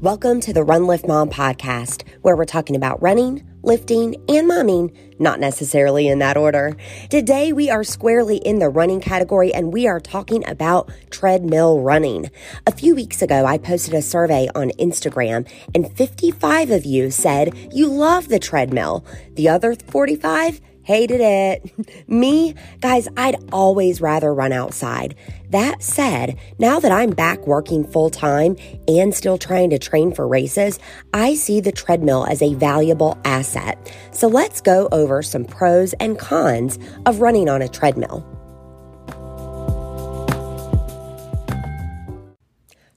Welcome to the Run Lift Mom podcast, where we're talking about running, lifting, and momming, not necessarily in that order. Today, we are squarely in the running category and we are talking about treadmill running. A few weeks ago, I posted a survey on Instagram, and 55 of you said you love the treadmill. The other 45 hated it. Me, guys, I'd always rather run outside. That said, now that I'm back working full time and still trying to train for races, I see the treadmill as a valuable asset. So let's go over some pros and cons of running on a treadmill.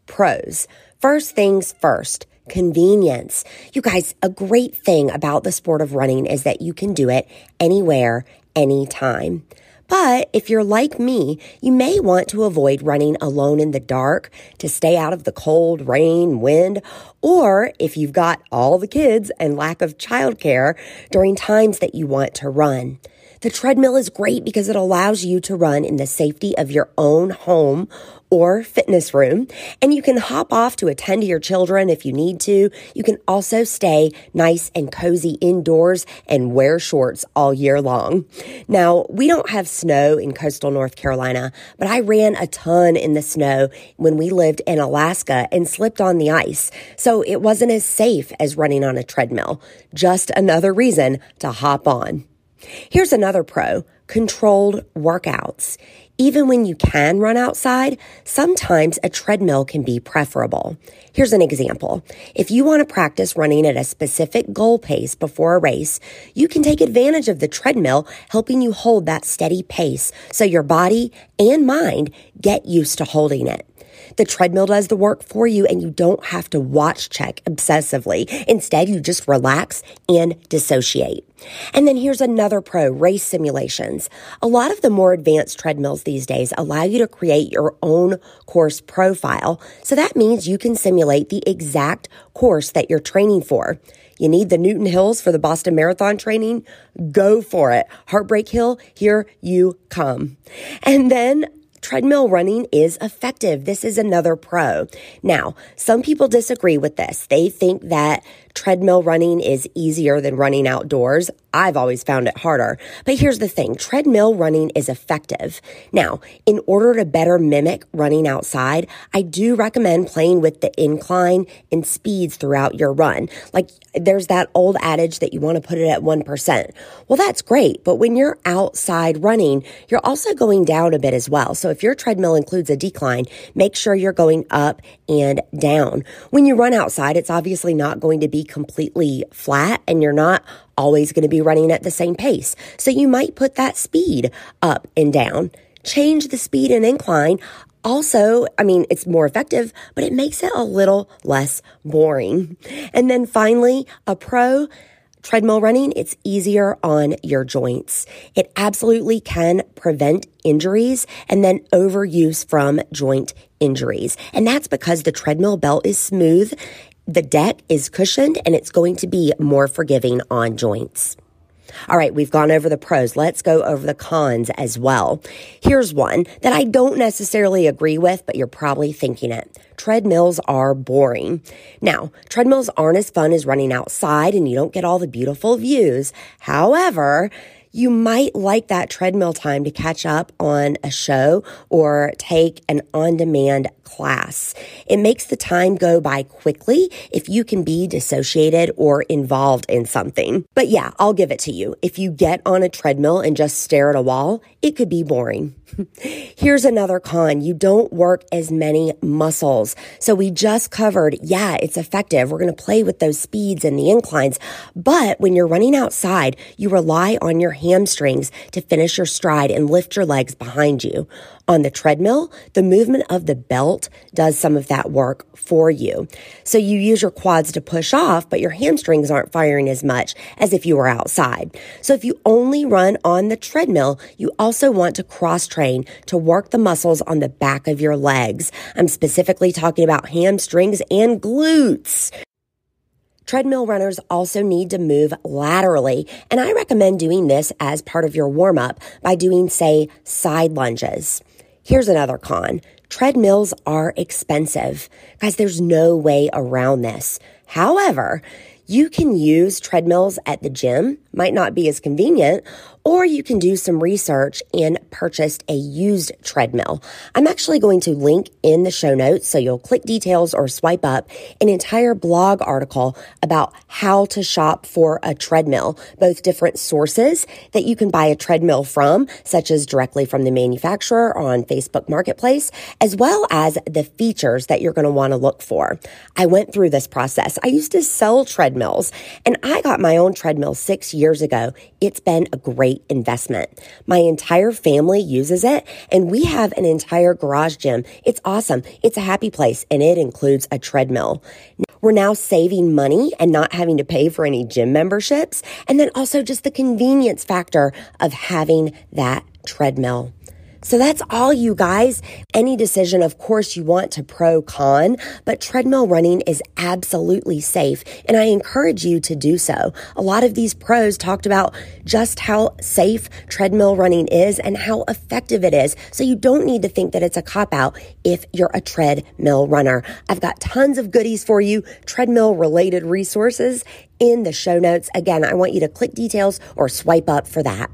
Pros. First things first convenience. You guys, a great thing about the sport of running is that you can do it anywhere, anytime. But if you're like me, you may want to avoid running alone in the dark to stay out of the cold, rain, wind, or if you've got all the kids and lack of childcare during times that you want to run. The treadmill is great because it allows you to run in the safety of your own home or fitness room. And you can hop off to attend to your children if you need to. You can also stay nice and cozy indoors and wear shorts all year long. Now, we don't have snow in coastal North Carolina, but I ran a ton in the snow when we lived in Alaska and slipped on the ice. So it wasn't as safe as running on a treadmill. Just another reason to hop on. Here's another pro controlled workouts. Even when you can run outside, sometimes a treadmill can be preferable. Here's an example. If you want to practice running at a specific goal pace before a race, you can take advantage of the treadmill helping you hold that steady pace so your body and mind get used to holding it. The treadmill does the work for you and you don't have to watch check obsessively. Instead, you just relax and dissociate. And then here's another pro race simulations. A lot of the more advanced treadmills these days allow you to create your own course profile. So that means you can simulate the exact course that you're training for. You need the Newton Hills for the Boston Marathon training? Go for it. Heartbreak Hill, here you come. And then treadmill running is effective. This is another pro. Now, some people disagree with this. They think that treadmill running is easier than running outdoors. I've always found it harder. But here's the thing treadmill running is effective. Now, in order to better mimic running outside, I do recommend playing with the incline and speeds throughout your run. Like there's that old adage that you want to put it at 1%. Well, that's great. But when you're outside running, you're also going down a bit as well. So if your treadmill includes a decline, make sure you're going up and down. When you run outside, it's obviously not going to be completely flat and you're not always going to be running at the same pace. So you might put that speed up and down. Change the speed and incline. Also, I mean, it's more effective, but it makes it a little less boring. And then finally, a pro treadmill running, it's easier on your joints. It absolutely can prevent injuries and then overuse from joint injuries. And that's because the treadmill belt is smooth the deck is cushioned and it's going to be more forgiving on joints. All right, we've gone over the pros. Let's go over the cons as well. Here's one that I don't necessarily agree with, but you're probably thinking it. Treadmills are boring. Now, treadmills aren't as fun as running outside and you don't get all the beautiful views. However, you might like that treadmill time to catch up on a show or take an on demand class. It makes the time go by quickly if you can be dissociated or involved in something. But yeah, I'll give it to you. If you get on a treadmill and just stare at a wall, it could be boring. Here's another con. You don't work as many muscles. So we just covered, yeah, it's effective. We're going to play with those speeds and the inclines. But when you're running outside, you rely on your hamstrings to finish your stride and lift your legs behind you. On the treadmill, the movement of the belt does some of that work for you. So you use your quads to push off, but your hamstrings aren't firing as much as if you were outside. So if you only run on the treadmill, you also want to cross train to work the muscles on the back of your legs. I'm specifically talking about hamstrings and glutes. Treadmill runners also need to move laterally, and I recommend doing this as part of your warm up by doing, say, side lunges. Here's another con. Treadmills are expensive. Guys, there's no way around this. However, you can use treadmills at the gym, might not be as convenient, or you can do some research and purchase a used treadmill. I'm actually going to link in the show notes, so you'll click details or swipe up an entire blog article about how to shop for a treadmill, both different sources that you can buy a treadmill from, such as directly from the manufacturer on Facebook Marketplace, as well as the features that you're going to want to look for. I went through this process. I used to sell treadmills and I got my own treadmill six years ago. It's been a great investment. My entire family uses it and we have an entire garage gym. It's awesome. It's a happy place and it includes a treadmill. We're now saving money and not having to pay for any gym memberships. And then also just the convenience factor of having that treadmill. So that's all you guys. Any decision, of course, you want to pro con, but treadmill running is absolutely safe. And I encourage you to do so. A lot of these pros talked about just how safe treadmill running is and how effective it is. So you don't need to think that it's a cop out if you're a treadmill runner. I've got tons of goodies for you, treadmill related resources in the show notes. Again, I want you to click details or swipe up for that.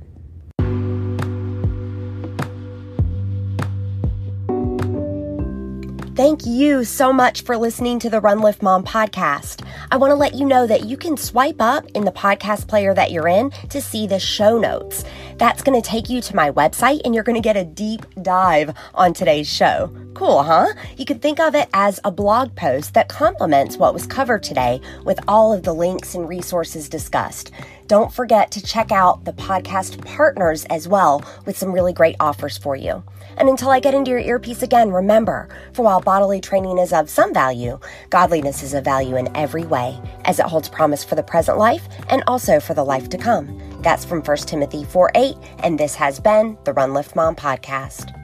Thank you so much for listening to the Run Lift Mom podcast. I want to let you know that you can swipe up in the podcast player that you're in to see the show notes. That's going to take you to my website and you're going to get a deep dive on today's show. Cool, huh? You could think of it as a blog post that complements what was covered today with all of the links and resources discussed. Don't forget to check out the podcast partners as well with some really great offers for you. And until I get into your earpiece again, remember, for while bodily training is of some value, godliness is of value in every way, as it holds promise for the present life and also for the life to come. That's from 1 Timothy 4 8, and this has been the Run Lift Mom podcast.